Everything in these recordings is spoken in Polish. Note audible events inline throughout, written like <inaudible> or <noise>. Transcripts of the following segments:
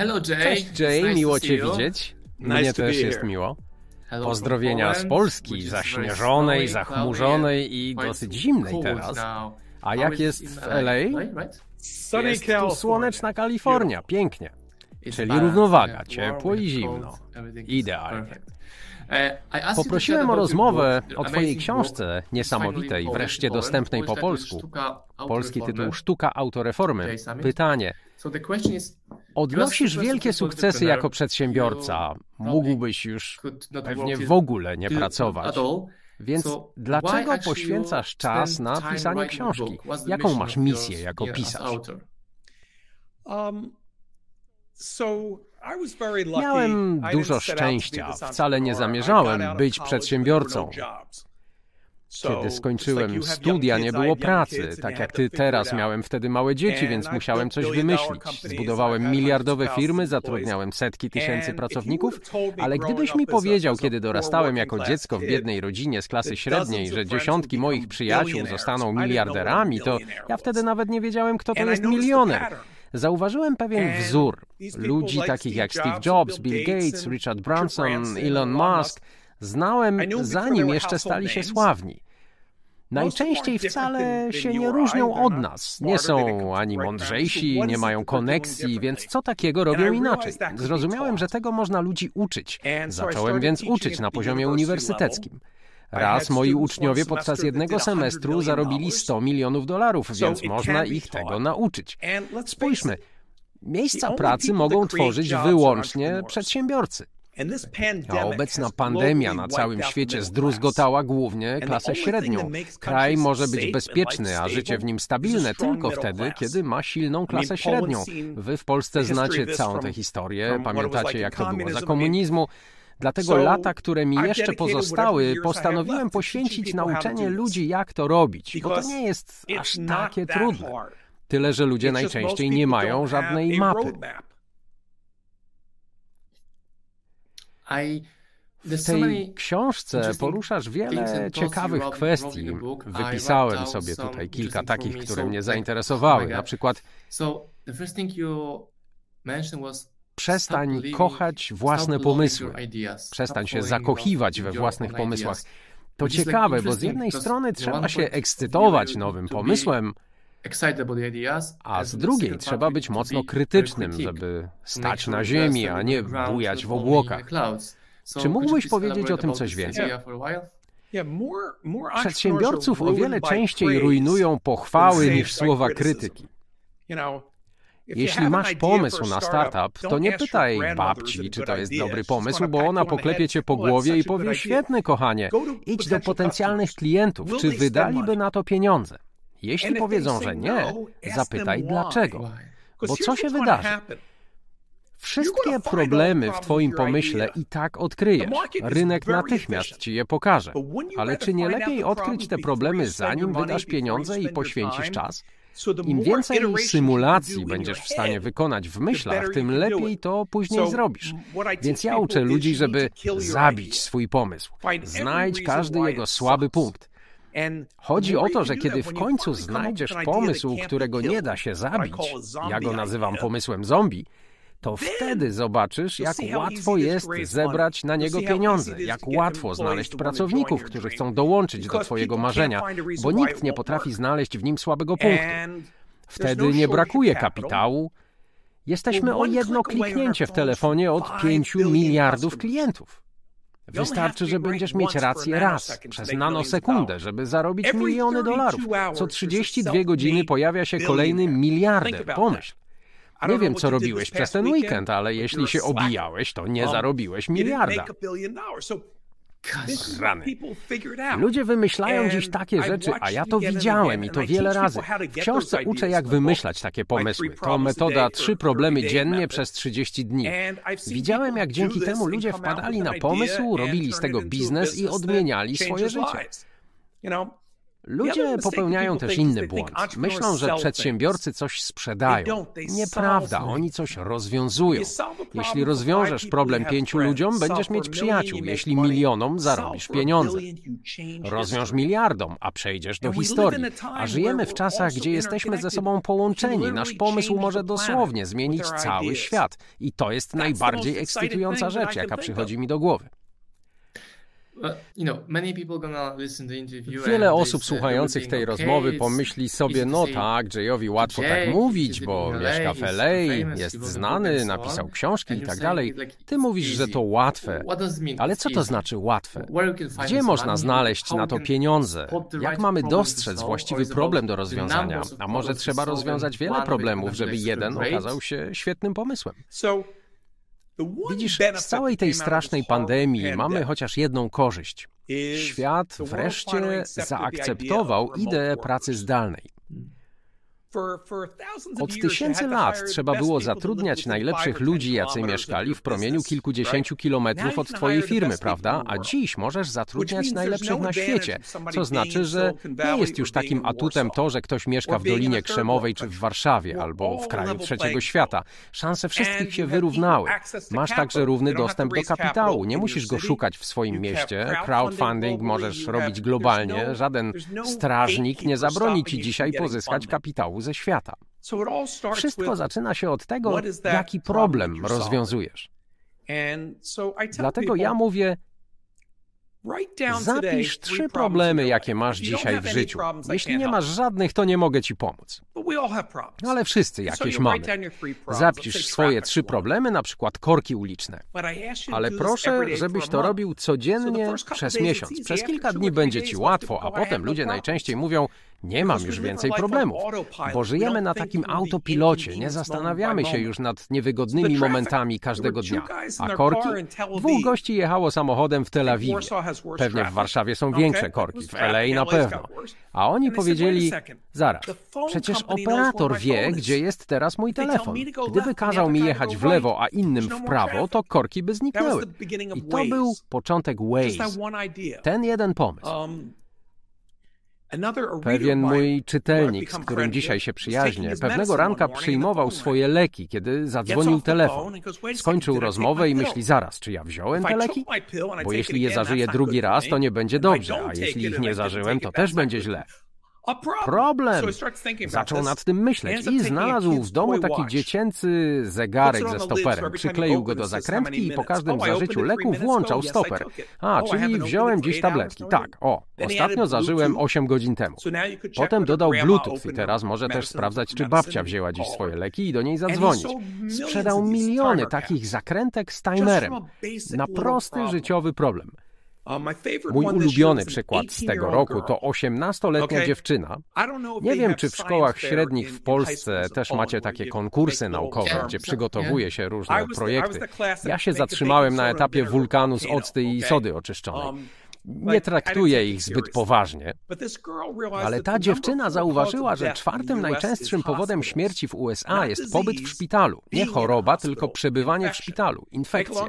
Hello Jay. Cześć Jay, miło Cię widzieć. Mnie też jest miło. Pozdrowienia z Polski, zaśnieżonej, zachmurzonej i dosyć zimnej teraz. A jak jest w LA? Jest tu słoneczna Kalifornia, pięknie. Czyli równowaga, ciepło i zimno. Idealnie. Uh, Poprosiłem o rozmowę o Twojej książce, niesamowitej, wreszcie dostępnej po polsku. Polski tytuł Sztuka autoreformy. Pytanie. Odnosisz wielkie sukcesy jako przedsiębiorca. Mógłbyś już pewnie w ogóle nie pracować. Więc dlaczego poświęcasz czas na pisanie książki? Jaką masz misję jako pisarz? Um, Miałem dużo szczęścia. Wcale nie zamierzałem być przedsiębiorcą. Kiedy skończyłem studia, nie było pracy. Tak jak ty teraz, miałem wtedy małe dzieci, więc musiałem coś wymyślić. Zbudowałem miliardowe firmy, zatrudniałem setki tysięcy pracowników, ale gdybyś mi powiedział, kiedy dorastałem jako dziecko w biednej rodzinie z klasy średniej, że dziesiątki moich przyjaciół zostaną miliarderami, to ja wtedy nawet nie wiedziałem, kto to jest milioner. Zauważyłem pewien wzór. Ludzi takich jak Steve Jobs, Bill Gates, Richard Branson, Elon Musk znałem zanim jeszcze stali się sławni. Najczęściej wcale się nie różnią od nas. Nie są ani mądrzejsi, nie mają koneksji, więc co takiego robią inaczej? Zrozumiałem, że tego można ludzi uczyć. Zacząłem więc uczyć na poziomie uniwersyteckim. Raz moi uczniowie podczas jednego semestru zarobili 100 milionów dolarów, więc można ich tego nauczyć. Spójrzmy, miejsca pracy mogą tworzyć wyłącznie przedsiębiorcy. A obecna pandemia na całym świecie zdruzgotała głównie klasę średnią. Kraj może być bezpieczny, a życie w nim stabilne tylko wtedy, kiedy ma silną klasę średnią. Wy w Polsce znacie całą tę historię, pamiętacie jak to było za komunizmu. Dlatego lata, które mi jeszcze pozostały, postanowiłem poświęcić nauczenie ludzi, jak to robić, bo to nie jest aż takie trudne. Tyle, że ludzie najczęściej nie mają żadnej mapy. W tej książce poruszasz wiele ciekawych kwestii. Wypisałem sobie tutaj kilka takich, które mnie zainteresowały. Na przykład przestań kochać własne pomysły. Przestań się zakochiwać we własnych pomysłach. To ciekawe, bo z jednej strony trzeba się ekscytować nowym pomysłem, a z drugiej trzeba być mocno krytycznym, żeby stać na ziemi, a nie bujać w obłokach. Czy mógłbyś powiedzieć o tym coś więcej? Przedsiębiorców o wiele częściej rujnują pochwały niż słowa krytyki. Jeśli masz pomysł na startup, to nie pytaj babci, czy to jest dobry pomysł, bo ona poklepie cię po głowie i powie: Świetny, kochanie, idź do potencjalnych klientów, czy wydaliby na to pieniądze. Jeśli powiedzą, że nie, zapytaj dlaczego. Bo co się wydarzy? Wszystkie problemy w Twoim pomyśle i tak odkryjesz. Rynek natychmiast Ci je pokaże. Ale czy nie lepiej odkryć te problemy, zanim wydasz pieniądze i poświęcisz czas? Im więcej symulacji będziesz w stanie wykonać w myślach, tym lepiej to później zrobisz. Więc ja uczę ludzi, żeby zabić swój pomysł. Znajdź każdy jego słaby punkt. Chodzi o to, że kiedy w końcu znajdziesz pomysł, którego nie da się zabić, ja go nazywam pomysłem zombie, to wtedy zobaczysz, jak łatwo jest zebrać na niego pieniądze, jak łatwo znaleźć pracowników, którzy chcą dołączyć do Twojego marzenia, bo nikt nie potrafi znaleźć w nim słabego punktu. Wtedy nie brakuje kapitału. Jesteśmy o jedno kliknięcie w telefonie od 5 miliardów klientów. Wystarczy, że będziesz mieć rację raz, przez nanosekundę, żeby zarobić miliony dolarów. Co 32 godziny pojawia się kolejny miliarder. Pomyśl. Nie wiem, co robiłeś przez ten weekend, ale jeśli się obijałeś, to nie zarobiłeś miliarda. Rany. Ludzie wymyślają dziś takie rzeczy, a ja to widziałem i to wiele razy. W książce uczę, jak wymyślać takie pomysły. To metoda trzy problemy dziennie przez 30 dni. Widziałem, jak dzięki temu ludzie wpadali na pomysł, robili z tego biznes i odmieniali swoje życie. Ludzie popełniają też inny błąd. Myślą, że przedsiębiorcy coś sprzedają. Nieprawda, oni coś rozwiązują. Jeśli rozwiążesz problem pięciu ludziom, będziesz mieć przyjaciół. Jeśli milionom, zarobisz pieniądze. Rozwiąż miliardom, a przejdziesz do historii. A żyjemy w czasach, gdzie jesteśmy ze sobą połączeni. Nasz pomysł może dosłownie zmienić cały świat. I to jest najbardziej ekscytująca rzecz, jaka przychodzi mi do głowy. Wiele osób słuchających tej rozmowy pomyśli sobie, no tak, Jayowi łatwo tak mówić, bo mieszka w LA, jest znany, napisał książki i tak dalej. Ty mówisz, że to łatwe. Ale co to znaczy łatwe? Gdzie można znaleźć na to pieniądze? Jak mamy dostrzec właściwy problem do rozwiązania? A może trzeba rozwiązać wiele problemów, żeby jeden okazał się świetnym pomysłem? Widzisz, z całej tej strasznej pandemii mamy chociaż jedną korzyść. Świat wreszcie zaakceptował ideę pracy zdalnej. Od tysięcy lat trzeba było zatrudniać najlepszych ludzi, jacy mieszkali w promieniu kilkudziesięciu kilometrów od Twojej firmy, prawda? A dziś możesz zatrudniać najlepszych na świecie, co znaczy, że nie jest już takim atutem to, że ktoś mieszka w Dolinie Krzemowej czy w Warszawie albo w kraju trzeciego świata. Szanse wszystkich się wyrównały. Masz także równy dostęp do kapitału. Nie musisz go szukać w swoim mieście. Crowdfunding możesz robić globalnie. Żaden strażnik nie zabroni Ci dzisiaj pozyskać kapitału ze świata. Wszystko zaczyna się od tego, jaki problem rozwiązujesz. Dlatego ja mówię, Zapisz trzy problemy, jakie masz dzisiaj w życiu. Jeśli nie masz żadnych, to nie mogę ci pomóc. Ale wszyscy jakieś mamy. Zapisz swoje trzy problemy, na przykład korki uliczne. Ale proszę, żebyś to robił codziennie przez miesiąc. Przez kilka dni będzie ci łatwo, a potem ludzie najczęściej mówią, nie mam już więcej problemów, bo żyjemy na takim autopilocie, nie zastanawiamy się już nad niewygodnymi momentami każdego dnia. A korki? Dwóch gości jechało samochodem w Tel Awiwie. Pewnie w Warszawie są większe korki, w LA na pewno. A oni powiedzieli, zaraz, przecież operator wie, gdzie jest teraz mój telefon. Gdyby kazał mi jechać w lewo, a innym w prawo, to korki by zniknęły. I to był początek Waze. Ten jeden pomysł. Pewien mój czytelnik, z którym dzisiaj się przyjaźnię, pewnego ranka przyjmował swoje leki, kiedy zadzwonił telefon. Skończył rozmowę i myśli zaraz, czy ja wziąłem te leki? Bo jeśli je zażyję drugi raz, to nie będzie dobrze, a jeśli ich nie zażyłem, to też będzie źle. Problem! Zaczął nad tym myśleć i znalazł w domu taki dziecięcy zegarek ze stoperem. Przykleił go do zakrętki i po każdym zażyciu leku włączał stoper. A, oh, czyli wziąłem dziś tabletki. Tak, o, ostatnio zażyłem 8 godzin temu. Potem dodał Bluetooth i teraz może też sprawdzać, czy babcia wzięła dziś swoje leki i do niej zadzwonić. Sprzedał miliony takich zakrętek z timerem na prosty życiowy problem. Uh, Mój ulubiony przykład z tego roku to 18-letnia dziewczyna. Nie wiem, czy w szkołach średnich w Polsce też macie takie konkursy naukowe, gdzie przygotowuje się różne projekty. Ja się zatrzymałem na etapie wulkanu z octy i sody oczyszczonej. Nie traktuje ich zbyt poważnie. Ale ta dziewczyna zauważyła, że czwartym najczęstszym powodem śmierci w USA jest pobyt w szpitalu. Nie choroba, tylko przebywanie w szpitalu, infekcje.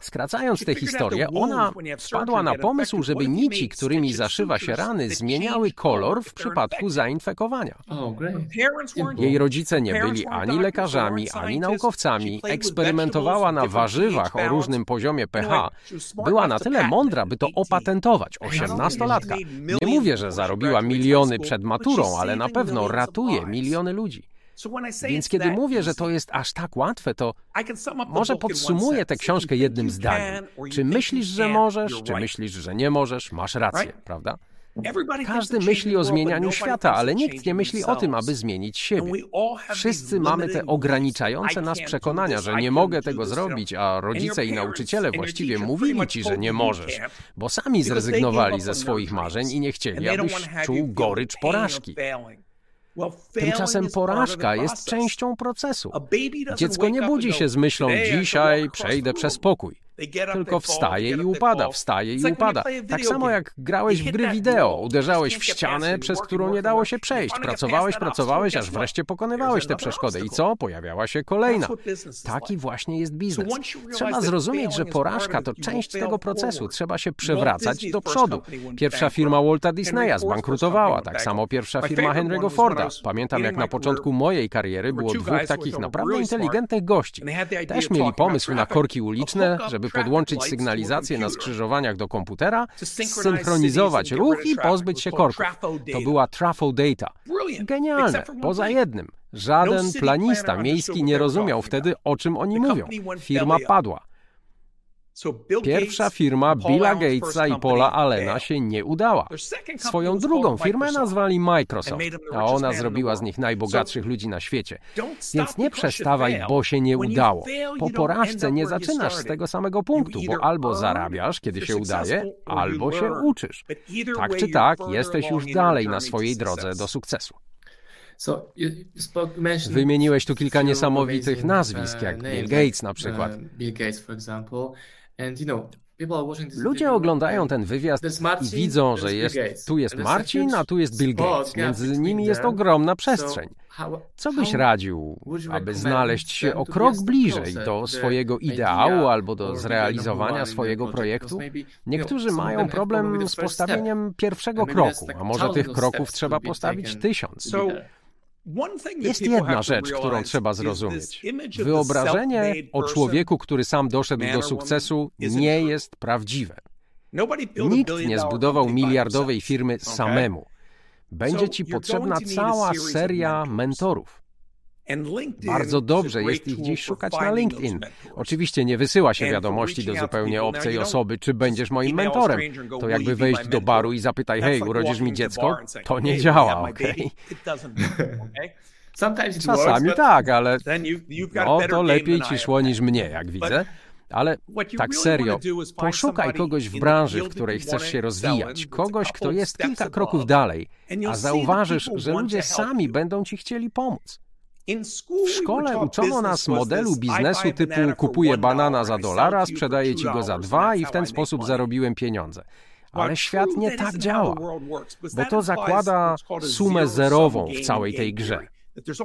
Skracając tę historię, ona spadła na pomysł, żeby nici, którymi zaszywa się rany, zmieniały kolor w przypadku zainfekowania. Jej rodzice nie byli ani lekarzami, ani naukowcami. Eksperymentowała na warzywach o różnym poziomie pH. Była na tyle mądra, by to opatrzyć opatentować. Osiemnastolatka. Nie mówię, że zarobiła miliony przed maturą, ale na pewno ratuje miliony ludzi. Więc kiedy mówię, że to jest aż tak łatwe, to może podsumuję tę książkę jednym zdaniem. Czy myślisz, że możesz, czy myślisz, że nie możesz, masz rację, prawda? Każdy myśli o zmienianiu świata, ale nikt nie myśli o tym, aby zmienić siebie. Wszyscy mamy te ograniczające nas przekonania, że nie mogę tego zrobić, a rodzice i nauczyciele właściwie mówili ci, że nie możesz, bo sami zrezygnowali ze swoich marzeń i nie chcieli, abyś czuł gorycz porażki. Tymczasem porażka jest częścią procesu. Dziecko nie budzi się z myślą, dzisiaj przejdę przez pokój. Tylko wstaje i upada, wstaje i upada. Tak samo jak grałeś w gry wideo, uderzałeś w ścianę, przez którą nie dało się przejść. Pracowałeś, pracowałeś, aż wreszcie pokonywałeś tę przeszkodę. I co? Pojawiała się kolejna. Taki właśnie jest biznes. Trzeba zrozumieć, że porażka to część tego procesu. Trzeba się przewracać do przodu. Pierwsza firma Walta Disneya zbankrutowała, tak samo pierwsza firma Henry'ego Forda. Pamiętam, jak na początku mojej kariery było dwóch takich naprawdę inteligentnych gości. Też mieli pomysł na korki uliczne, żeby podłączyć sygnalizację na skrzyżowaniach do komputera, synchronizować ruch i pozbyć się korków. To była Trafo Data. Genialne, poza jednym. Żaden planista miejski nie rozumiał wtedy, o czym oni mówią. Firma padła. Pierwsza firma Billa Gatesa i Paula Allena się nie udała. Swoją drugą firmę nazwali Microsoft, a ona zrobiła z nich najbogatszych ludzi na świecie. Więc nie przestawaj, bo się nie udało. Po porażce nie zaczynasz z tego samego punktu, bo albo zarabiasz, kiedy się udaje, albo się uczysz. Tak czy tak, jesteś już dalej na swojej drodze do sukcesu. Wymieniłeś tu kilka niesamowitych nazwisk, jak Bill Gates na przykład. Ludzie oglądają ten wywiad i widzą, że jest, tu jest Marcin, a tu jest Bill Gates. Między nimi jest ogromna przestrzeń. Co byś radził, aby znaleźć się o krok bliżej do swojego ideału albo do zrealizowania swojego projektu? Niektórzy mają problem z postawieniem pierwszego kroku, a może tych kroków trzeba postawić tysiąc. Jest jedna rzecz, którą trzeba zrozumieć. Wyobrażenie o człowieku, który sam doszedł do sukcesu, nie jest prawdziwe. Nikt nie zbudował miliardowej firmy samemu. Będzie ci potrzebna cała seria mentorów. Bardzo dobrze jest ich dziś szukać na LinkedIn. Oczywiście nie wysyła się wiadomości do zupełnie obcej osoby, czy będziesz moim mentorem. To jakby wejść do baru i zapytaj, hej, urodzisz mi dziecko? To nie działa, okej? Czasami tak, ale no, to lepiej ci szło niż mnie, jak widzę. Ale tak serio, poszukaj kogoś w branży, w której chcesz się rozwijać, kogoś, kto jest kilka kroków dalej, a zauważysz, że ludzie sami będą ci chcieli pomóc. W szkole uczono nas modelu biznesu typu kupuję banana za dolara, sprzedaję ci go za dwa i w ten sposób zarobiłem pieniądze. Ale świat nie tak działa, bo to zakłada sumę zerową w całej tej grze.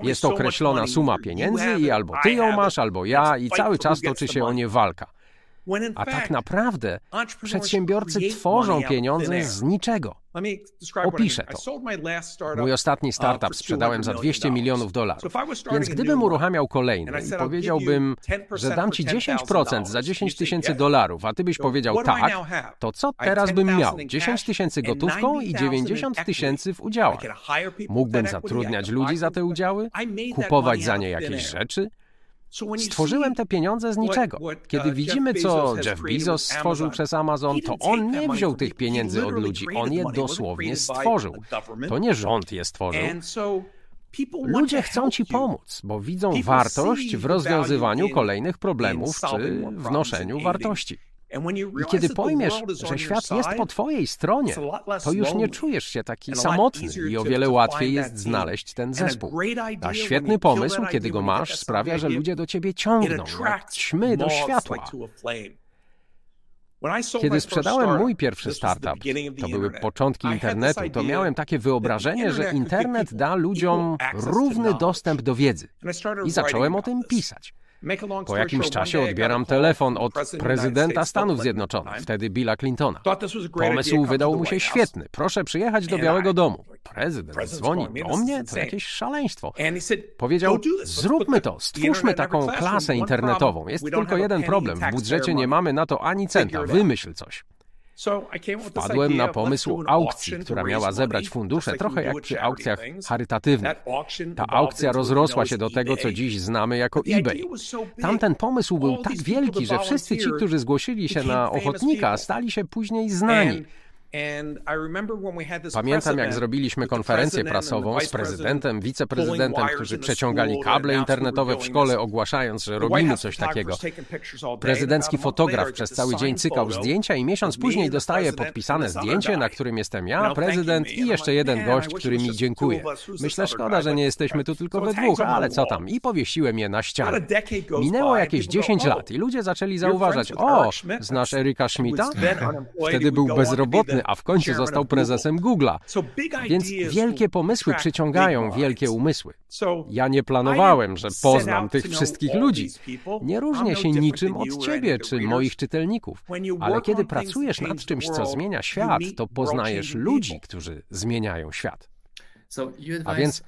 Jest określona suma pieniędzy i albo ty ją masz, albo ja i cały czas toczy się o nie walka. A tak naprawdę przedsiębiorcy tworzą pieniądze z niczego. Opiszę to. Mój ostatni startup sprzedałem za 200 milionów dolarów. Więc gdybym uruchamiał kolejny i powiedziałbym, że dam ci 10% za 10 tysięcy dolarów, a ty byś powiedział tak, to co teraz bym miał? 10 tysięcy gotówką i 90 tysięcy w udziałach. Mógłbym zatrudniać ludzi za te udziały? Kupować za nie jakieś rzeczy? Stworzyłem te pieniądze z niczego. Kiedy uh, widzimy, co Jeff Bezos stworzył przez Amazon, to on nie wziął tych pieniędzy od ludzi, on je dosłownie stworzył. To nie rząd je stworzył. Ludzie chcą ci pomóc, bo widzą wartość w rozwiązywaniu kolejnych problemów czy wnoszeniu wartości. I kiedy pojmiesz, że świat jest po Twojej stronie, to już nie czujesz się taki samotny i o wiele łatwiej jest znaleźć ten zespół. A świetny pomysł, kiedy go masz, sprawia, że ludzie do Ciebie ciągną, jak ćmy do światła. Kiedy sprzedałem mój pierwszy startup, to były początki internetu, to miałem takie wyobrażenie, że internet da ludziom równy dostęp do wiedzy. I zacząłem o tym pisać. Po jakimś czasie odbieram telefon od prezydenta Stanów Zjednoczonych, wtedy Billa Clintona. Pomysł wydał mu się świetny. Proszę przyjechać do Białego Domu. Prezydent dzwoni do mnie? To jakieś szaleństwo. Powiedział, zróbmy to, stwórzmy taką klasę internetową. Jest tylko jeden problem. W budżecie nie mamy na to ani centa. Wymyśl coś. Wpadłem na pomysł aukcji, która miała zebrać fundusze, trochę jak przy aukcjach charytatywnych. Ta aukcja rozrosła się do tego, co dziś znamy jako eBay. Tamten pomysł był tak wielki, że wszyscy ci, którzy zgłosili się na ochotnika, stali się później znani. Pamiętam, jak zrobiliśmy konferencję prasową z prezydentem, wiceprezydentem, którzy przeciągali kable internetowe w szkole, ogłaszając, że robimy coś takiego. Prezydencki fotograf przez cały dzień cykał zdjęcia i miesiąc później dostaje podpisane zdjęcie, na którym jestem ja, prezydent i jeszcze jeden gość, który mi dziękuję. Myślę, szkoda, że nie jesteśmy tu tylko we dwóch, ale co tam? I powiesiłem je na ścianę. Minęło jakieś 10 lat i ludzie zaczęli zauważać, o, znasz Erika Schmidta? Wtedy był bezrobotny, a w końcu został prezesem Google'a. Więc wielkie pomysły przyciągają wielkie umysły. Ja nie planowałem, że poznam tych wszystkich ludzi. Nie różnię się niczym od ciebie czy moich czytelników, ale kiedy pracujesz nad czymś, co zmienia świat, to poznajesz ludzi, którzy zmieniają świat. A więc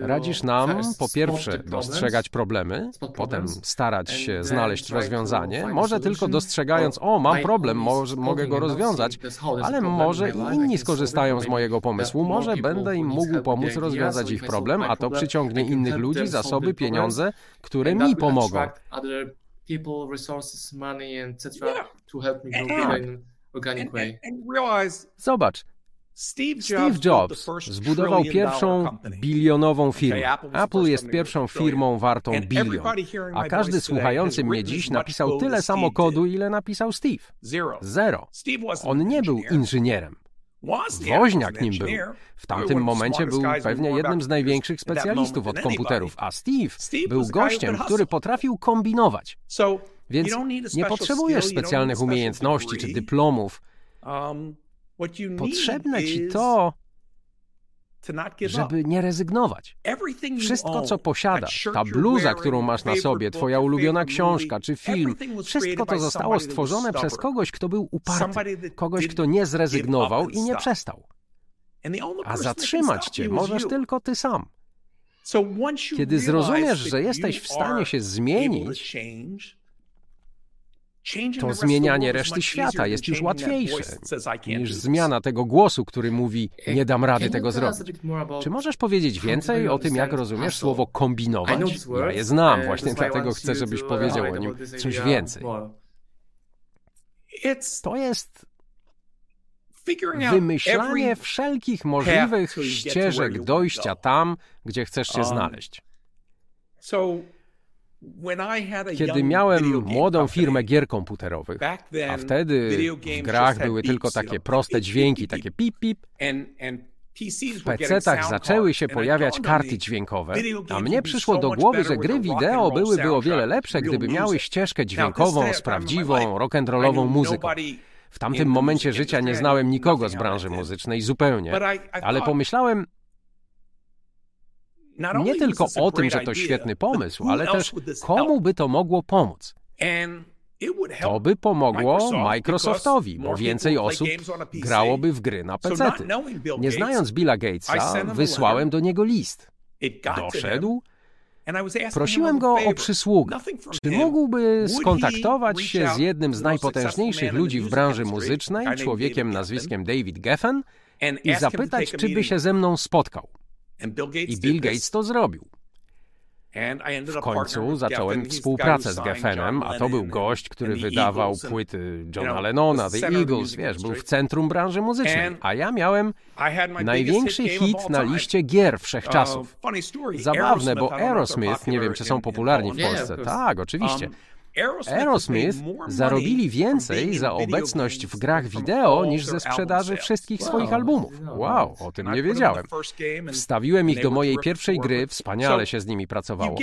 radzisz nam po pierwsze dostrzegać problemy, potem starać się znaleźć rozwiązanie, może tylko dostrzegając, o mam problem, może, mogę go rozwiązać, ale może i inni skorzystają z mojego pomysłu, może będę im mógł pomóc rozwiązać ich problem, a to przyciągnie innych ludzi, zasoby, pieniądze, które mi pomogą. Zobacz, Steve Jobs zbudował pierwszą bilionową firmę. Apple jest pierwszą firmą wartą bilion. A każdy słuchający mnie dziś napisał tyle samo kodu, ile napisał Steve. Zero. On nie był inżynierem. Woźniak nim był. W tamtym momencie był pewnie jednym z największych specjalistów od komputerów, a Steve był gościem, który potrafił kombinować. Więc nie potrzebujesz specjalnych umiejętności czy dyplomów. Potrzebne ci to, żeby nie rezygnować. Wszystko, co posiadasz, ta bluza, którą masz na sobie, twoja ulubiona książka czy film, wszystko to zostało stworzone przez kogoś, kto był uparty, kogoś, kto nie zrezygnował i nie przestał. A zatrzymać cię możesz tylko ty sam. Kiedy zrozumiesz, że jesteś w stanie się zmienić, to zmienianie reszty świata jest już łatwiejsze niż zmiana tego głosu, który mówi nie dam rady tego zrobić. Czy możesz powiedzieć więcej o tym, jak rozumiesz słowo kombinować? Ja je znam, właśnie dlatego chcę, żebyś powiedział o nim coś więcej. To jest wymyślanie wszelkich możliwych ścieżek dojścia tam, gdzie chcesz się um, znaleźć. Kiedy miałem młodą firmę gier komputerowych, a wtedy w grach były tylko takie proste dźwięki, takie pip pip, w PC-tach zaczęły się pojawiać karty dźwiękowe, a mnie przyszło do głowy, że gry wideo byłyby o wiele lepsze, gdyby miały ścieżkę dźwiękową z prawdziwą rock'n'rollową muzyką. W tamtym momencie życia nie znałem nikogo z branży muzycznej zupełnie, ale pomyślałem, nie tylko o tym, że to świetny pomysł, ale też komu by to mogło pomóc. To by pomogło Microsoftowi, bo więcej osób grałoby w gry na PC. Nie znając Billa Gatesa, wysłałem do niego list. Doszedł. Prosiłem go o przysługę. Czy mógłby skontaktować się z jednym z najpotężniejszych ludzi w branży muzycznej, człowiekiem nazwiskiem David Geffen, i zapytać, czy by się ze mną spotkał? I Bill Gates to zrobił. W końcu zacząłem współpracę z Geffenem, a to był gość, który wydawał płyty Johna Lennona, The Eagles, wiesz, był w centrum branży muzycznej, a ja miałem największy hit na liście gier wszechczasów. Zabawne, bo Aerosmith, nie wiem, czy są popularni w Polsce. Tak, oczywiście. Aerosmith zarobili więcej za obecność w grach wideo niż ze sprzedaży wszystkich swoich albumów. Wow, o tym nie wiedziałem. Wstawiłem ich do mojej pierwszej gry, wspaniale się z nimi pracowało.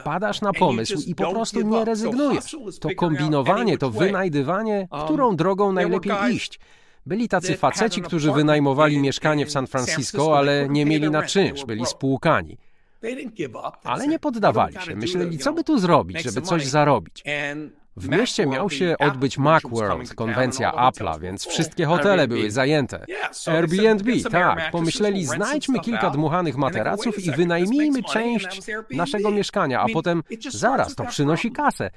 Wpadasz na pomysł i po prostu nie rezygnujesz. To kombinowanie, to wynajdywanie, um, którą drogą najlepiej iść. Byli tacy faceci, którzy wynajmowali mieszkanie w San Francisco, ale nie mieli na czynsz, byli spłukani. Ale nie poddawali się. Myśleli, co by tu zrobić, żeby coś zarobić. W mieście miał się odbyć Macworld, konwencja Apple'a, więc wszystkie hotele były zajęte. Airbnb, tak. Pomyśleli, znajdźmy kilka dmuchanych materaców i wynajmijmy część naszego mieszkania, a potem zaraz, to przynosi kasę.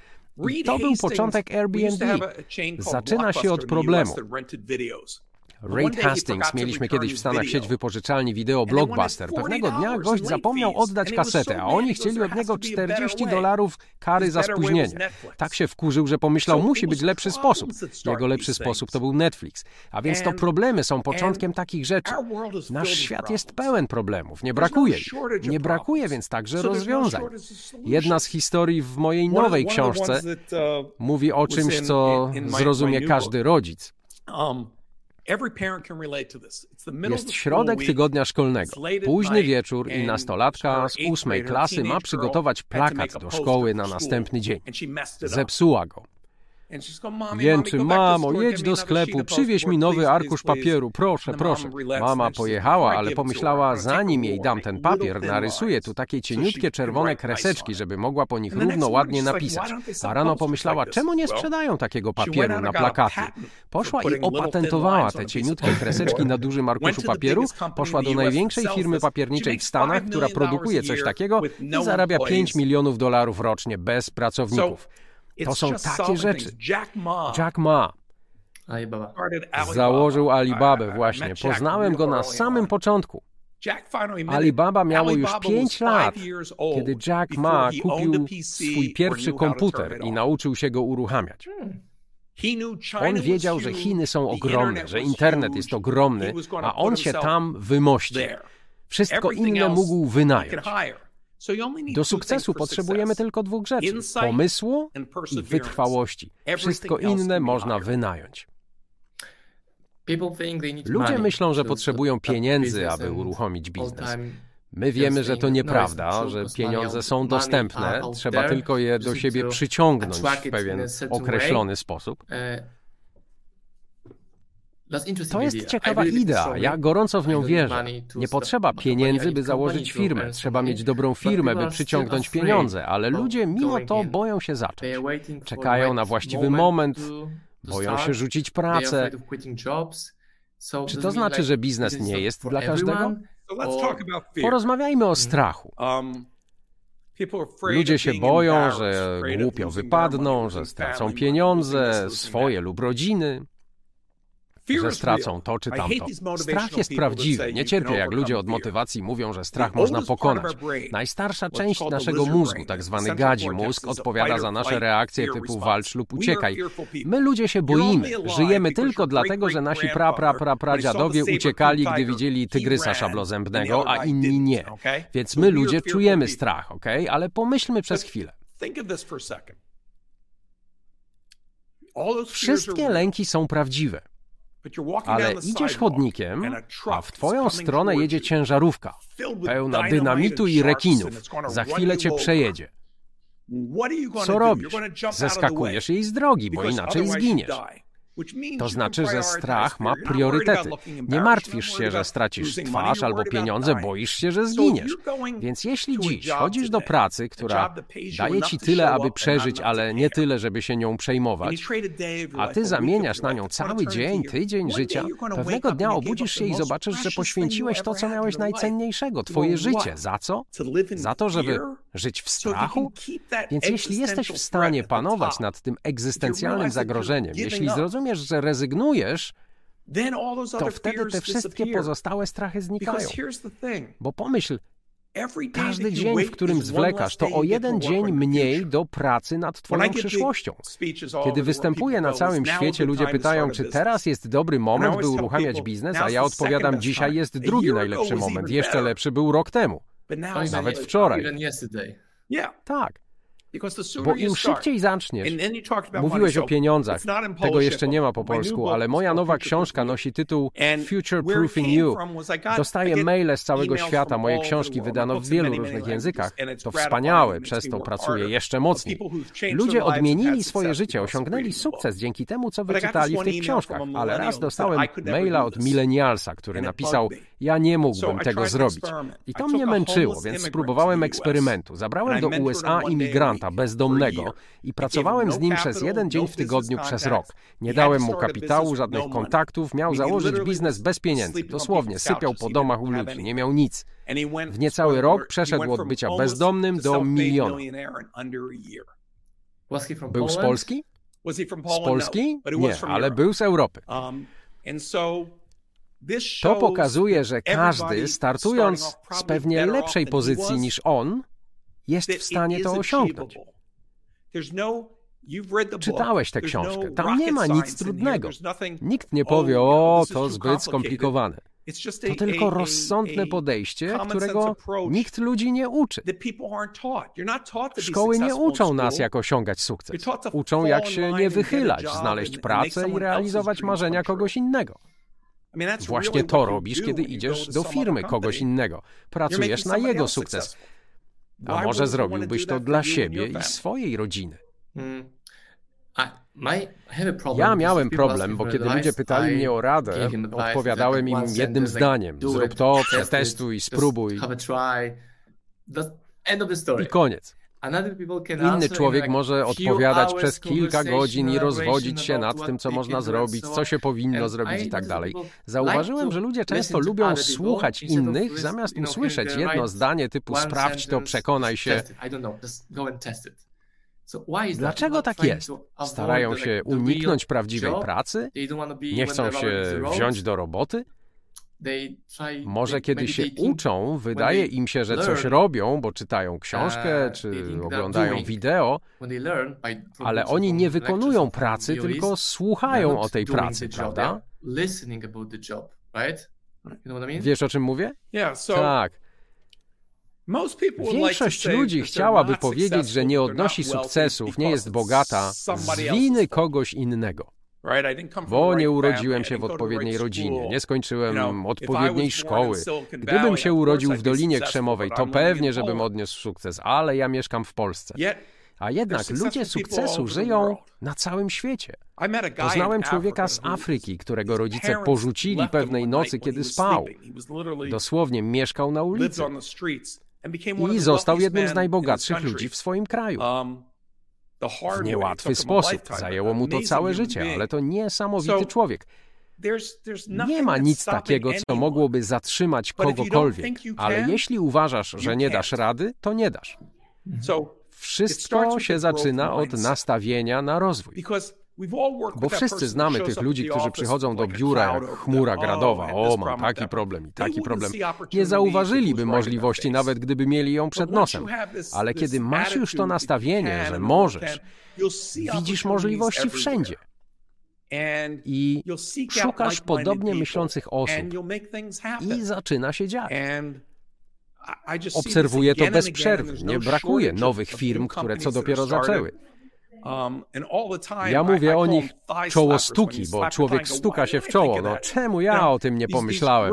I to był początek Airbnb. Zaczyna się od problemu. Raid Hastings mieliśmy kiedyś w Stanach sieć wypożyczalni wideo Blockbuster. Pewnego dnia gość zapomniał oddać kasetę, a oni chcieli od niego 40 dolarów kary za spóźnienie. Tak się wkurzył, że pomyślał, musi być lepszy sposób. Jego lepszy sposób to był Netflix. A więc to problemy są początkiem takich rzeczy. Nasz świat jest pełen problemów, nie brakuje ich. Nie brakuje więc także rozwiązań. Jedna z historii w mojej nowej książce mówi o czymś, co zrozumie każdy rodzic. Jest środek tygodnia szkolnego. Późny wieczór i nastolatka z ósmej klasy ma przygotować plakat do szkoły na następny dzień. Zepsuła go. Jęczy, mamo, jedź do sklepu, przywieź mi nowy arkusz papieru, proszę, proszę. Mama pojechała, ale pomyślała, zanim jej dam ten papier, narysuję tu takie cieniutkie czerwone kreseczki, żeby mogła po nich równo ładnie napisać. A rano pomyślała, czemu nie sprzedają takiego papieru na plakaty? Poszła i opatentowała te cieniutkie kreseczki na dużym arkuszu papieru, poszła do największej firmy papierniczej w Stanach, która produkuje coś takiego i zarabia 5 milionów dolarów rocznie. bez pracowników. To są takie rzeczy. Jack Ma. Alibaba. Założył Alibabę właśnie. Poznałem go na samym początku. Alibaba miało już 5 lat, kiedy Jack Ma kupił swój pierwszy komputer i nauczył się go uruchamiać. On wiedział, że Chiny są ogromne, że internet jest ogromny, a on się tam wymości. Wszystko inne mógł wynająć. Do sukcesu potrzebujemy tylko dwóch rzeczy: pomysłu i wytrwałości. Wszystko inne można wynająć. Ludzie myślą, że potrzebują pieniędzy, aby uruchomić biznes. My wiemy, że to nieprawda, że pieniądze są dostępne, trzeba tylko je do siebie przyciągnąć w pewien określony sposób. To jest ciekawa idea. Ja gorąco w nią wierzę. Nie potrzeba pieniędzy, by założyć firmę. Trzeba mieć dobrą firmę, by przyciągnąć pieniądze, ale ludzie mimo to boją się zacząć. Czekają na właściwy moment, boją się rzucić pracę. Czy to znaczy, że biznes nie jest dla każdego? Porozmawiajmy o strachu. Ludzie się boją, że głupio wypadną, że stracą pieniądze, swoje lub rodziny że stracą to czy tamto. Strach jest prawdziwy. Nie cierpię, jak ludzie od motywacji mówią, że strach można pokonać. Najstarsza część naszego mózgu, tak zwany gadzi mózg, odpowiada za nasze reakcje typu walcz lub uciekaj. My ludzie się boimy. Żyjemy tylko dlatego, że nasi pra, pra, pra, pradziadowie uciekali, gdy widzieli tygrysa szablozębnego, a inni nie. Więc my ludzie czujemy strach, ok? Ale pomyślmy przez chwilę. Wszystkie lęki są prawdziwe. Ale idziesz chodnikiem, a w twoją stronę jedzie ciężarówka, pełna dynamitu i rekinów. Za chwilę cię przejedzie. Co robisz? Zeskakujesz jej z drogi, bo inaczej zginiesz. To znaczy, że strach ma priorytety. Nie martwisz się, że stracisz twarz albo pieniądze, boisz się, że zginiesz. Więc jeśli dziś chodzisz do pracy, która daje ci tyle, aby przeżyć, ale nie tyle, żeby się nią przejmować, a ty zamieniasz na nią cały dzień, tydzień życia, pewnego dnia obudzisz się i zobaczysz, że poświęciłeś to, co miałeś najcenniejszego, twoje życie. Za co? Za to, żeby żyć w strachu? Więc jeśli jesteś w stanie panować nad tym egzystencjalnym zagrożeniem, jeśli zrozumiesz, rozumiesz, że rezygnujesz, to wtedy te wszystkie pozostałe strachy znikają. Bo pomyśl, każdy dzień, w którym zwlekasz, to o jeden dzień mniej do pracy nad Twoją przyszłością. Kiedy występuję na całym świecie, ludzie pytają, czy teraz jest dobry moment, by uruchamiać biznes, a ja odpowiadam, dzisiaj jest drugi najlepszy moment, jeszcze lepszy był rok temu. Nawet wczoraj. Tak. Bo im szybciej zaczniesz, mówiłeś o pieniądzach, tego jeszcze nie ma po polsku, ale moja nowa książka nosi tytuł Future Proofing You. Dostaję maile z całego świata, moje książki wydano w wielu różnych językach. To wspaniałe, przez to pracuję jeszcze mocniej. Ludzie odmienili swoje życie, osiągnęli sukces dzięki temu, co wyczytali w tych książkach, ale raz dostałem maila od milenialsa, który napisał, ja nie mógłbym tego zrobić. I to mnie męczyło, więc spróbowałem eksperymentu. Zabrałem do USA imigranta, bezdomnego i pracowałem z nim przez jeden dzień w tygodniu przez rok. Nie dałem mu kapitału, żadnych kontaktów, miał założyć biznes bez pieniędzy. Dosłownie sypiał po domach u ludzi, nie miał nic. W niecały rok przeszedł od bycia bezdomnym do miliona. Był z Polski? Z Polski? Nie, ale był z Europy. To pokazuje, że każdy, startując z pewnie lepszej pozycji niż on, jest w stanie to osiągnąć. No Czytałeś tę no książkę. Tam nie ma nic trudnego. Nikt nie powie, o, to zbyt skomplikowane. To tylko rozsądne podejście, którego nikt ludzi nie uczy. Szkoły nie uczą nas, jak osiągać sukces. Uczą, jak się nie wychylać, znaleźć pracę i realizować marzenia kogoś innego. Właśnie to robisz, kiedy idziesz do firmy kogoś innego. Pracujesz na jego sukces. A może zrobiłbyś to dla siebie i swojej rodziny? Hmm. Ja miałem problem, bo kiedy ludzie pytali mnie o radę, odpowiadałem im jednym zdaniem: zrób to, przetestuj, spróbuj. I koniec. Inny człowiek może odpowiadać przez kilka godzin i rozwodzić się nad tym, co można zrobić, co się powinno zrobić i tak dalej. Zauważyłem, że ludzie często lubią słuchać innych, zamiast usłyszeć jedno zdanie typu sprawdź to, przekonaj się. Dlaczego tak jest? Starają się uniknąć prawdziwej pracy? Nie chcą się wziąć do roboty? Może kiedy się uczą, wydaje im się, że coś robią, bo czytają książkę czy oglądają wideo, ale oni nie wykonują pracy, tylko słuchają o tej pracy, prawda? Wiesz o czym mówię? Tak. Większość ludzi chciałaby powiedzieć, że nie odnosi sukcesów, nie jest bogata z winy kogoś innego. Bo nie urodziłem się w odpowiedniej rodzinie, nie skończyłem odpowiedniej szkoły. Gdybym się urodził w Dolinie Krzemowej, to pewnie, żebym odniósł sukces, ale ja mieszkam w Polsce. A jednak ludzie sukcesu żyją na całym świecie. Poznałem człowieka z Afryki, którego rodzice porzucili pewnej nocy, kiedy spał. Dosłownie mieszkał na ulicy i został jednym z najbogatszych ludzi w swoim kraju. W niełatwy sposób. Zajęło mu to całe życie, ale to niesamowity człowiek. Nie ma nic takiego, co mogłoby zatrzymać kogokolwiek, ale jeśli uważasz, że nie dasz rady, to nie dasz. Wszystko się zaczyna od nastawienia na rozwój. Bo wszyscy znamy tych ludzi, którzy przychodzą do biura jak chmura oh, gradowa. O, mam taki problem i taki problem. Nie zauważyliby możliwości, nawet gdyby mieli ją przed nosem. Ale kiedy masz już to nastawienie, że możesz, widzisz możliwości wszędzie. I szukasz podobnie myślących osób. I zaczyna się dziać. Obserwuję to bez przerwy. Nie no brakuje nowych firm, które co dopiero zaczęły. Um, ja mówię o nich czoło stuki, bo człowiek stuka się w czoło. No czemu ja o tym nie pomyślałem?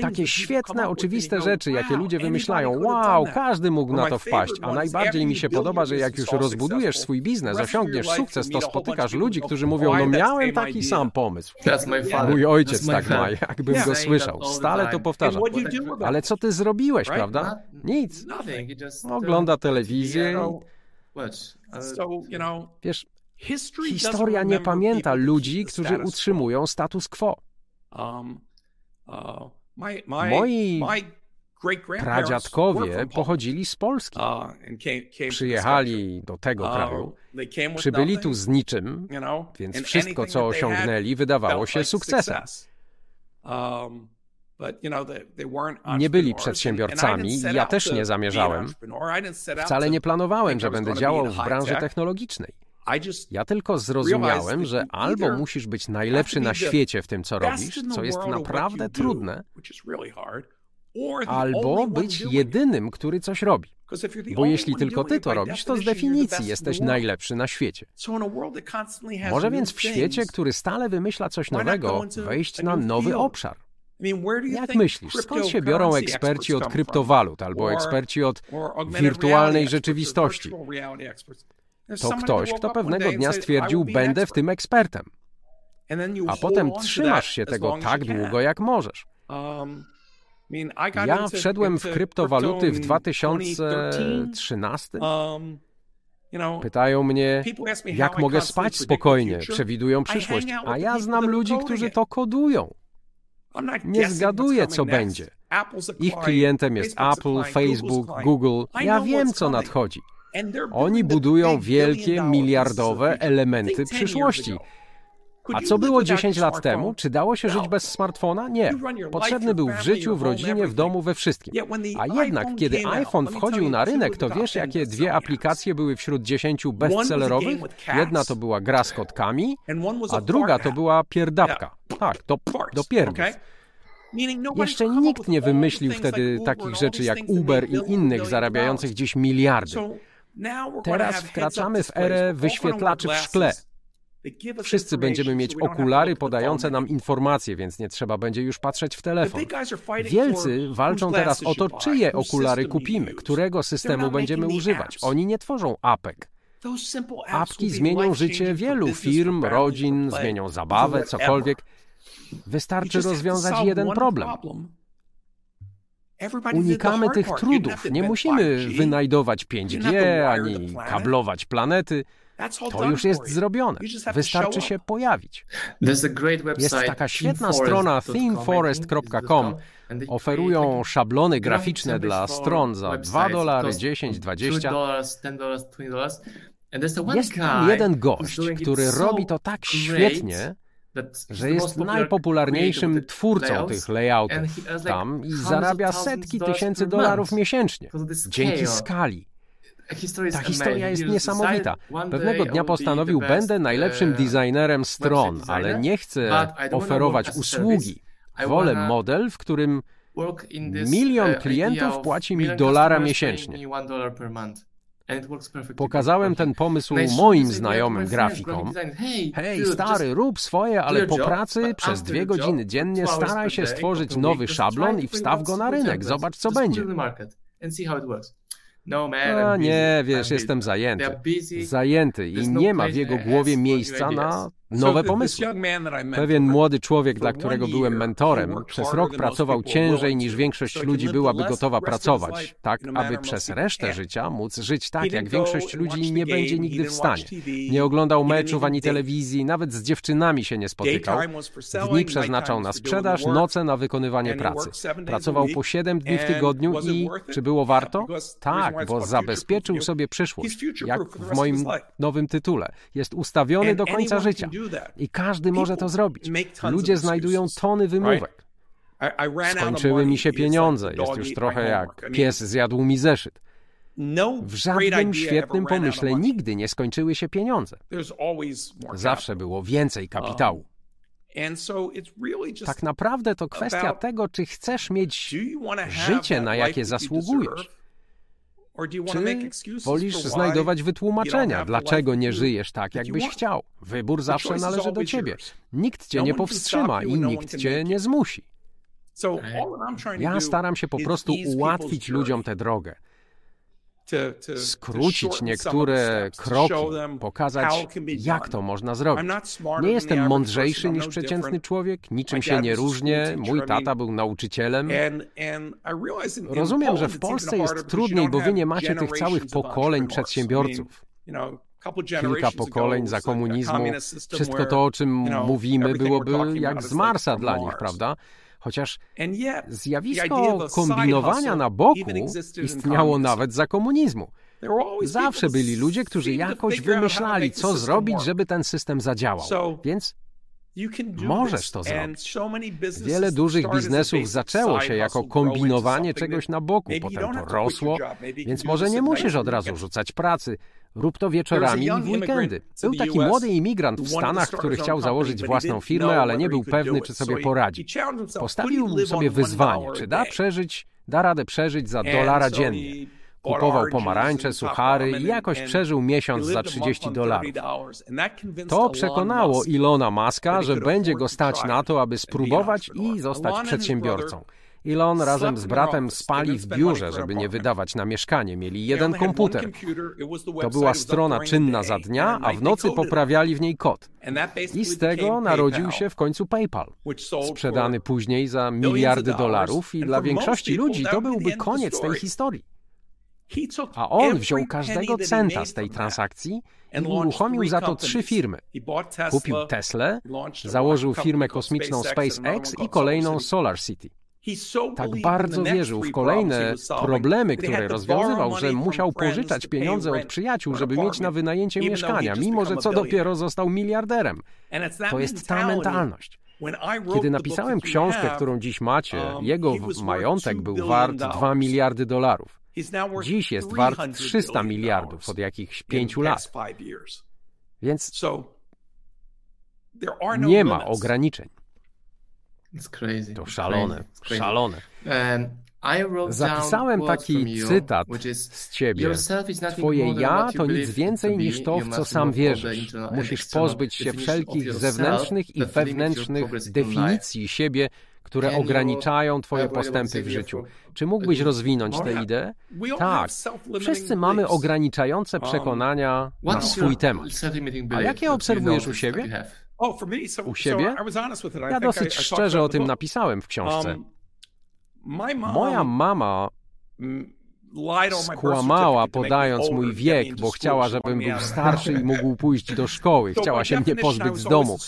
Takie świetne, oczywiste rzeczy, jakie ludzie wymyślają. Wow, każdy mógł na to wpaść. A najbardziej mi się podoba, że jak już rozbudujesz swój biznes, osiągniesz sukces, to spotykasz ludzi, którzy mówią, no miałem taki sam pomysł. Mój ojciec tak ma, jakbym go słyszał. Stale to powtarzam. Ale co ty zrobiłeś, prawda? Nic. Ogląda telewizję Wiesz, historia nie pamięta ludzi, którzy utrzymują status quo. Um, uh, Moi pradziadkowie pochodzili z Polski. Uh, Przyjechali do tego uh, kraju, przybyli tu z niczym, więc wszystko, co osiągnęli, wydawało się sukcesem. Nie byli przedsiębiorcami i ja też nie zamierzałem. Wcale nie planowałem, że będę działał w branży technologicznej. Ja tylko zrozumiałem, że albo musisz być najlepszy na świecie w tym, co robisz, co jest naprawdę trudne, albo być jedynym, który coś robi. Bo jeśli tylko ty to robisz, to z definicji jesteś najlepszy na świecie. Może więc w świecie, który stale wymyśla coś nowego, wejść na nowy obszar. Jak myślisz, skąd się biorą eksperci od kryptowalut albo eksperci od wirtualnej rzeczywistości? To ktoś, kto pewnego dnia stwierdził, będę w tym ekspertem. A potem trzymasz się tego tak długo, jak możesz. Um, ja wszedłem w kryptowaluty w 2013. Um, Pytają mnie, jak mogę spać spokojnie, przewidują przyszłość, a ja znam ludzi, którzy to kodują. Nie zgaduję, co będzie. Ich klientem jest Apple, Facebook, Google. Ja wiem, co nadchodzi. Oni budują wielkie, miliardowe elementy przyszłości. A co było 10 lat temu? Czy dało się żyć bez smartfona? Nie. Potrzebny był w życiu, w rodzinie, w domu, we wszystkim. A jednak, kiedy iPhone wchodził na rynek, to wiesz, jakie dwie aplikacje były wśród 10 bestsellerowych? Jedna to była gra z kotkami, a druga to była pierdapka. Tak, do, do pierdów. Jeszcze nikt nie wymyślił wtedy takich rzeczy jak Uber i innych zarabiających dziś miliardy. Teraz wkraczamy w erę wyświetlaczy w szkle. Wszyscy będziemy mieć okulary podające nam informacje, więc nie trzeba będzie już patrzeć w telefon. Wielcy walczą teraz o to, czyje okulary kupimy, którego systemu będziemy używać. Oni nie tworzą apek. Apki zmienią życie wielu firm, rodzin, zmienią zabawę, cokolwiek. Wystarczy rozwiązać jeden problem. Unikamy tych trudów. Nie musimy wynajdować 5G ani kablować planety. To już jest zrobione. Wystarczy się pojawić. Jest taka świetna strona themeforest.com. Oferują szablony graficzne dla stron za 2 dolary, 10, 20. Jest tam jeden gość, który robi to tak świetnie, że jest najpopularniejszym twórcą tych layoutów tam i zarabia setki tysięcy dolarów miesięcznie dzięki skali. Ta historia jest niesamowita. Pewnego dnia postanowił, będę najlepszym designerem stron, ale nie chcę oferować usługi. Wolę model, w którym milion uh, klientów płaci mi dolara miesięcznie. Pokazałem ten pomysł moim znajomym grafikom. Hej, stary, rób swoje, ale po pracy przez dwie godziny dziennie staraj się stworzyć nowy szablon i wstaw go na rynek. Zobacz, co będzie. No, A nie, wiesz, jestem zajęty. Zajęty i nie ma w jego głowie miejsca na nowe pomysły. Pewien młody człowiek, dla którego byłem mentorem, przez rok pracował ciężej niż większość ludzi byłaby gotowa pracować, tak aby przez resztę życia móc żyć tak, jak większość ludzi nie będzie nigdy w stanie. Nie oglądał meczów ani telewizji, nawet z dziewczynami się nie spotykał. Dni przeznaczał na sprzedaż, noce na wykonywanie pracy. Pracował po 7 dni w tygodniu i czy było warto? Tak, bo zabezpieczył sobie przyszłość, jak w moim nowym tytule. Jest ustawiony do końca życia. I każdy może to zrobić. Ludzie znajdują tony wymówek. Skończyły mi się pieniądze. Jest już trochę jak pies zjadł mi zeszyt. No w żadnym świetnym pomyśle nigdy nie skończyły się pieniądze. Zawsze było więcej kapitału. Um, tak naprawdę to kwestia tego, czy chcesz mieć życie, na jakie zasługujesz. Czy wolisz znajdować wytłumaczenia, dlaczego nie żyjesz tak, jakbyś chciał? Wybór zawsze należy do ciebie. Nikt cię no nie powstrzyma i no nikt cię nie zmusi. Ja staram się po prostu ułatwić ludziom tę drogę skrócić niektóre kroki, pokazać, jak to można zrobić. Nie jestem mądrzejszy niż przeciętny człowiek, niczym się nie różnię. Mój tata był nauczycielem. Rozumiem, że w Polsce jest trudniej, bo wy nie macie tych całych pokoleń przedsiębiorców. kilka pokoleń za komunizmu, wszystko to, o czym mówimy, byłoby jak z Marsa dla nich, prawda? Chociaż zjawisko kombinowania na boku istniało nawet za komunizmu. Zawsze byli ludzie, którzy jakoś wymyślali, co zrobić, żeby ten system zadziałał. Więc Możesz to zrobić. Wiele dużych biznesów zaczęło się jako kombinowanie czegoś na boku, potem to rosło, więc może nie musisz od razu rzucać pracy. Rób to wieczorami i w weekendy. Był taki młody imigrant w Stanach, który chciał założyć własną firmę, ale nie był pewny, czy sobie poradzi. Postawił sobie wyzwanie, czy da przeżyć, da radę przeżyć za dolara dziennie. Kupował pomarańcze, suchary i jakoś przeżył miesiąc za 30 dolarów. To przekonało Ilona Maska, że będzie go stać na to, aby spróbować i zostać przedsiębiorcą. Elon razem z bratem spali w biurze, żeby nie wydawać na mieszkanie. Mieli jeden komputer. To była strona czynna za dnia, a w nocy poprawiali w niej kod. I z tego narodził się w końcu PayPal, sprzedany później za miliardy dolarów i dla większości ludzi to byłby koniec tej historii. A on wziął każdego centa z tej transakcji i uruchomił za to trzy firmy. Kupił Tesla, założył firmę kosmiczną SpaceX i kolejną SolarCity. Tak bardzo wierzył w kolejne problemy, które rozwiązywał, że musiał pożyczać pieniądze od przyjaciół, żeby mieć na wynajęcie mieszkania, mimo że co dopiero został miliarderem. To jest ta mentalność. Kiedy napisałem książkę, którą dziś macie, um, jego majątek był wart 2 miliardy dolarów. Dziś jest wart 300 miliardów od jakichś pięciu lat. Więc no nie ma ograniczeń. To szalone, szalone. Zapisałem taki cytat z ciebie. Twoje ja to nic więcej niż to, w co sam wierzysz. Musisz pozbyć się wszelkich zewnętrznych i wewnętrznych definicji siebie, które ograniczają Twoje postępy w życiu. Czy mógłbyś rozwinąć tę ideę? Tak. Wszyscy mamy ograniczające um, przekonania na swój temat. A jakie obserwujesz u siebie? U siebie? Ja dosyć szczerze o tym napisałem w książce. Um, Moja mama skłamała podając mój wiek, bo chciała, żebym był starszy i mógł pójść do szkoły. Chciała się mnie pozbyć z domu.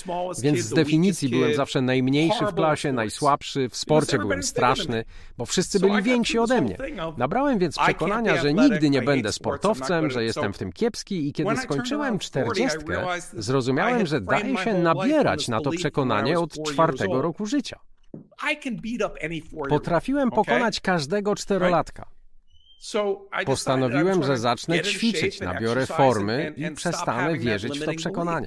Więc z definicji byłem zawsze najmniejszy w klasie, najsłabszy, w sporcie byłem straszny, bo wszyscy byli więksi ode mnie. Nabrałem więc przekonania, że nigdy nie będę sportowcem, że jestem w tym kiepski i kiedy skończyłem czterdziestkę, zrozumiałem, że daje się nabierać na to przekonanie od czwartego roku życia. Potrafiłem pokonać każdego czterolatka. Postanowiłem, że zacznę ćwiczyć, nabiorę formy i przestanę wierzyć w to przekonanie.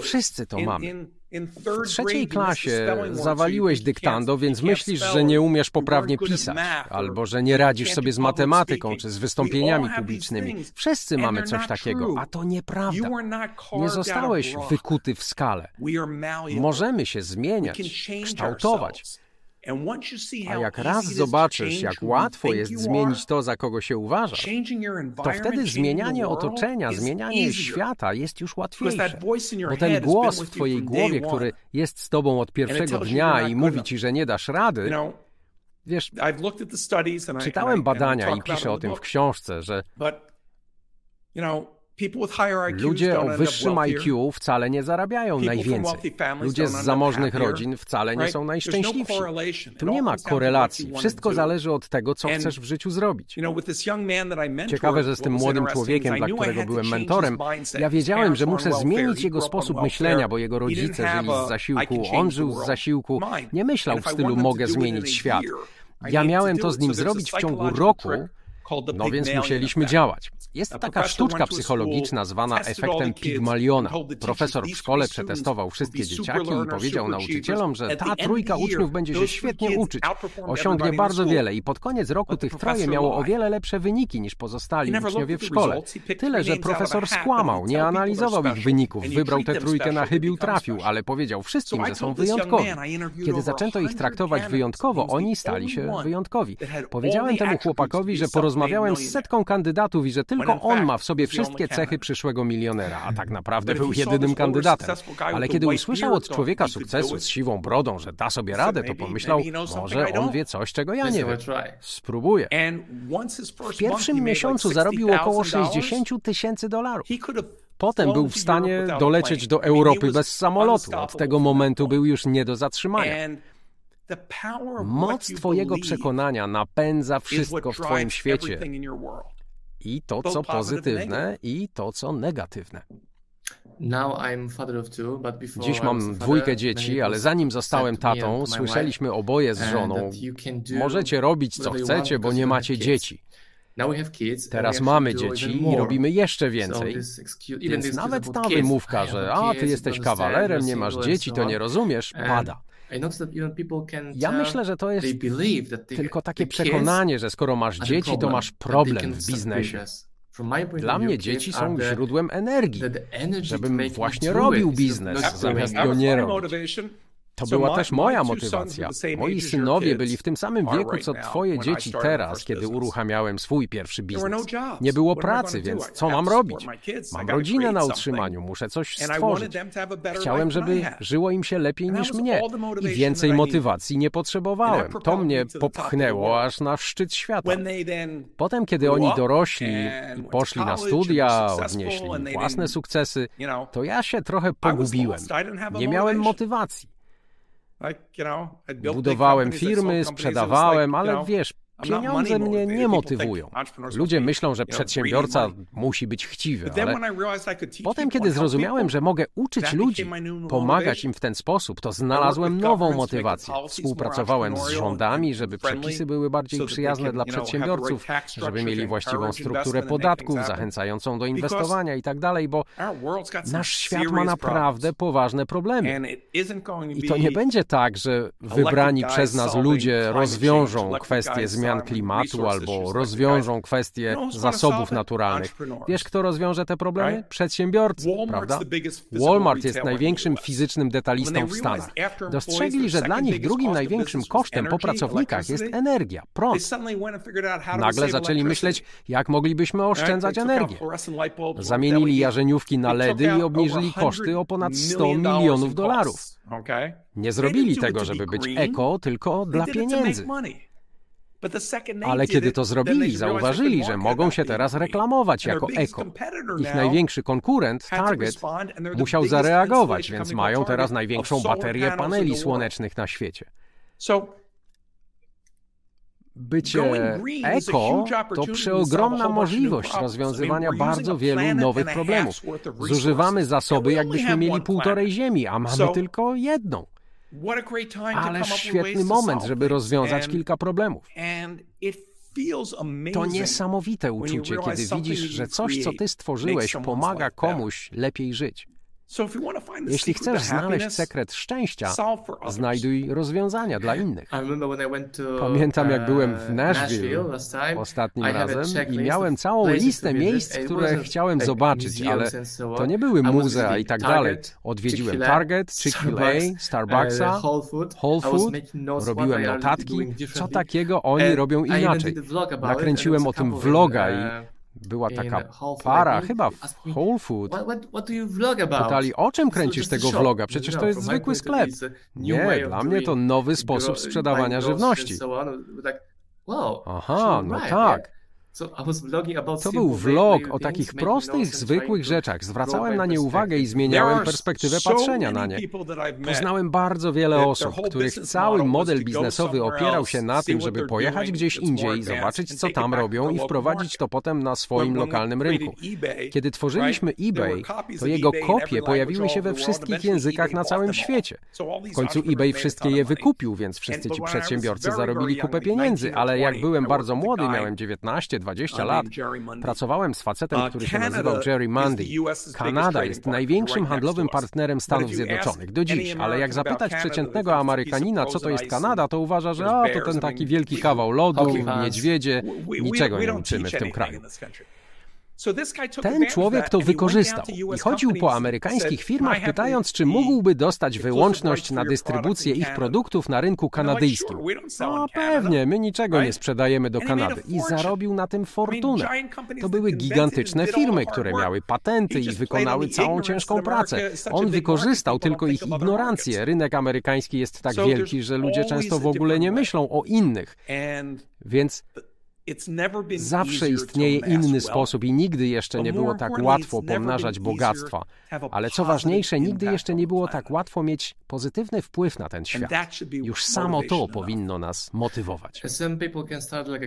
Wszyscy to mamy. W trzeciej klasie zawaliłeś dyktando, więc myślisz, że nie umiesz poprawnie pisać, albo że nie radzisz sobie z matematyką czy z wystąpieniami publicznymi. Wszyscy mamy coś takiego, a to nieprawda. Nie zostałeś wykuty w skale. Możemy się zmieniać, kształtować. A jak raz zobaczysz, jak łatwo jest zmienić to, za kogo się uważasz, to wtedy zmienianie otoczenia, zmienianie świata jest już łatwiejsze. Bo ten głos w twojej głowie, który jest z tobą od pierwszego dnia i mówi ci, że nie dasz rady, wiesz, czytałem badania i piszę o tym w książce, że Ludzie o wyższym IQ wcale nie zarabiają najwięcej. Ludzie z zamożnych rodzin wcale nie są no najszczęśliwsi. Tu nie ma korelacji. Wszystko zależy od tego, co chcesz w życiu zrobić. Ciekawe, że z tym młodym człowiekiem, dla którego byłem mentorem, ja wiedziałem, że muszę zmienić jego sposób myślenia, bo jego rodzice żyli z zasiłku, on żył z zasiłku. Nie myślał w stylu mogę zmienić świat. Ja miałem to z nim zrobić w ciągu roku, no więc musieliśmy działać. Jest taka sztuczka psychologiczna zwana efektem Pigmaliona. Profesor w szkole przetestował wszystkie dzieciaki i powiedział nauczycielom, że ta trójka uczniów będzie się świetnie uczyć, osiągnie bardzo wiele i pod koniec roku tych troje miało o wiele lepsze wyniki niż pozostali uczniowie w szkole. Tyle, że profesor skłamał, nie analizował ich wyników, wybrał tę trójkę na chybił trafił, ale powiedział wszystkim, że są wyjątkowi. Kiedy zaczęto ich traktować wyjątkowo, oni stali się wyjątkowi. Powiedziałem temu chłopakowi, że porozmawiałem Rozmawiałem z setką kandydatów i że tylko on ma w sobie wszystkie cechy przyszłego milionera, a tak naprawdę był jedynym kandydatem. Ale kiedy usłyszał od człowieka sukcesu z siwą brodą, że da sobie radę, to pomyślał, może on wie coś, czego ja nie wiem. Spróbuję. W pierwszym miesiącu zarobił około 60 tysięcy dolarów. Potem był w stanie dolecieć do Europy bez samolotu. Od tego momentu był już nie do zatrzymania. Moc Twojego przekonania napędza wszystko w Twoim świecie. I to, co pozytywne, i to, co negatywne. Dziś mam dwójkę dzieci, ale zanim zostałem tatą, słyszeliśmy oboje z żoną: Możecie robić co chcecie, bo nie macie dzieci. Teraz mamy dzieci i robimy jeszcze więcej. Więc nawet ta wymówka, że a ty jesteś kawalerem, nie masz dzieci, to nie rozumiesz, pada. Ja myślę, że to jest tylko takie przekonanie, że skoro masz dzieci, to masz problem w biznesie. Dla mnie dzieci są źródłem energii, żebym właśnie robił biznes zamiast go nie robić. To była też moja motywacja. Moi synowie byli w tym samym wieku, co twoje dzieci teraz, kiedy uruchamiałem swój pierwszy biznes. Nie było pracy, więc co mam robić? Mam rodzinę na utrzymaniu, muszę coś stworzyć. Chciałem, żeby żyło im się lepiej niż mnie i więcej motywacji nie potrzebowałem. To mnie popchnęło aż na szczyt świata. Potem, kiedy oni dorośli i poszli na studia, odnieśli własne sukcesy, to ja się trochę pogubiłem. Nie miałem motywacji. Budowałem firmy, sprzedawałem, ale wiesz, Pieniądze mnie nie motywują. Ludzie myślą, że przedsiębiorca musi być chciwy, ale potem, kiedy zrozumiałem, że mogę uczyć ludzi, pomagać im w ten sposób, to znalazłem nową motywację. Współpracowałem z rządami, żeby przepisy były bardziej przyjazne dla przedsiębiorców, żeby mieli właściwą strukturę podatków, zachęcającą do inwestowania i tak dalej, bo nasz świat ma naprawdę poważne problemy. I to nie będzie tak, że wybrani przez nas ludzie rozwiążą kwestie zmian zmian klimatu albo rozwiążą kwestie zasobów naturalnych. Wiesz, kto rozwiąże te problemy? Przedsiębiorcy, prawda? Walmart jest największym fizycznym detalistą w Stanach. Dostrzegli, że dla nich drugim największym kosztem po pracownikach jest energia, prąd. Nagle zaczęli myśleć, jak moglibyśmy oszczędzać energię. Zamienili jarzeniówki na LEDy i obniżyli koszty o ponad 100 milionów dolarów. Nie zrobili tego, żeby być eko, tylko dla pieniędzy. Ale kiedy to zrobili, zauważyli, że mogą się teraz reklamować jako eko. Ich największy konkurent, Target, musiał zareagować, więc mają teraz największą baterię paneli słonecznych na świecie. Bycie eko to przeogromna możliwość rozwiązywania bardzo wielu nowych problemów. Zużywamy zasoby, jakbyśmy mieli półtorej ziemi, a mamy tylko jedną. Ależ świetny moment, żeby rozwiązać kilka problemów. To niesamowite uczucie, kiedy widzisz, że coś, co ty stworzyłeś, pomaga komuś lepiej żyć. Jeśli chcesz znaleźć sekret szczęścia, znajduj rozwiązania dla innych. Pamiętam, jak byłem w uh, Nashville ostatnim razem i miałem całą listę miejsc, które chciałem zobaczyć, ale to nie były muzea i tak dalej. Odwiedziłem Target, Chick-fil-A, Starbucksa, Whole Food, robiłem notatki, co takiego oni robią inaczej. Nakręciłem o tym vloga i uh, była taka para, chyba w Whole Food. Pytali, o czym kręcisz tego vloga? Przecież to jest zwykły sklep. Nie, dla mnie to nowy sposób sprzedawania żywności. Aha, no tak. To był vlog o takich prostych, zwykłych rzeczach. Zwracałem na nie uwagę i zmieniałem perspektywę patrzenia na nie. Poznałem bardzo wiele osób, których cały model biznesowy opierał się na tym, żeby pojechać gdzieś indziej, zobaczyć, co tam robią i wprowadzić to potem na swoim lokalnym rynku. Kiedy tworzyliśmy eBay, to jego kopie pojawiły się we wszystkich językach na całym świecie. W końcu eBay wszystkie je wykupił, więc wszyscy ci przedsiębiorcy zarobili kupę pieniędzy, ale jak byłem bardzo młody, miałem 19, 20 lat. Pracowałem z facetem, uh, który się nazywał Jerry Mundy. Kanada jest największym handlowym partnerem Stanów Zjednoczonych. Do dziś, ale jak zapytać przeciętnego Amerykanina, co to jest Kanada, to uważa, że a, to ten taki wielki kawał lodu, niedźwiedzie, niczego nie uczymy w tym kraju. Ten człowiek to wykorzystał i chodził po amerykańskich firmach pytając, czy mógłby dostać wyłączność na dystrybucję ich produktów na rynku kanadyjskim. No pewnie, my niczego nie sprzedajemy do Kanady. I zarobił na tym fortunę. To były gigantyczne firmy, które miały patenty i wykonały całą ciężką pracę. On wykorzystał tylko ich ignorancję. Rynek amerykański jest tak wielki, że ludzie często w ogóle nie myślą o innych. Więc Zawsze istnieje inny sposób i nigdy jeszcze nie było tak łatwo pomnażać bogactwa. Ale co ważniejsze, nigdy jeszcze nie było tak łatwo mieć pozytywny wpływ na ten świat. Już samo to powinno nas motywować.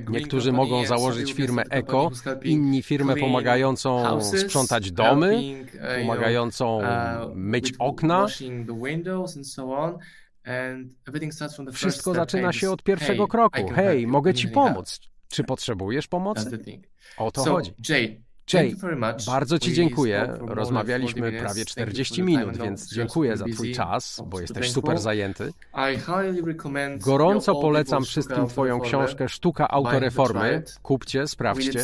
Niektórzy mogą założyć firmę eko, inni firmę pomagającą sprzątać domy, pomagającą uh, myć okna. Wszystko zaczyna się od pierwszego kroku. Hej, mogę ci pomóc. Czy potrzebujesz pomocy? O to chodzi. Jay, bardzo Ci dziękuję. Rozmawialiśmy prawie 40 minut, więc dziękuję za Twój czas, bo jesteś super zajęty. Gorąco polecam wszystkim Twoją książkę Sztuka autoreformy. Kupcie, sprawdźcie.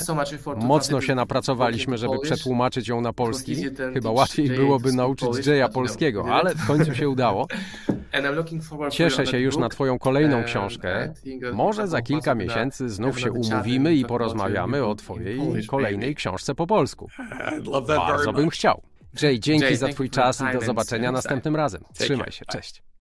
Mocno się napracowaliśmy, żeby przetłumaczyć ją na polski. Chyba łatwiej byłoby nauczyć Jaya polskiego, ale w końcu się udało. <laughs> Cieszę się już na Twoją kolejną książkę. Może za kilka miesięcy znów się umówimy i porozmawiamy o Twojej kolejnej książce po polsku. <laughs> Bardzo bym chciał. Jay, dzięki za Twój czas i do zobaczenia następnym razem. Trzymaj się, cześć.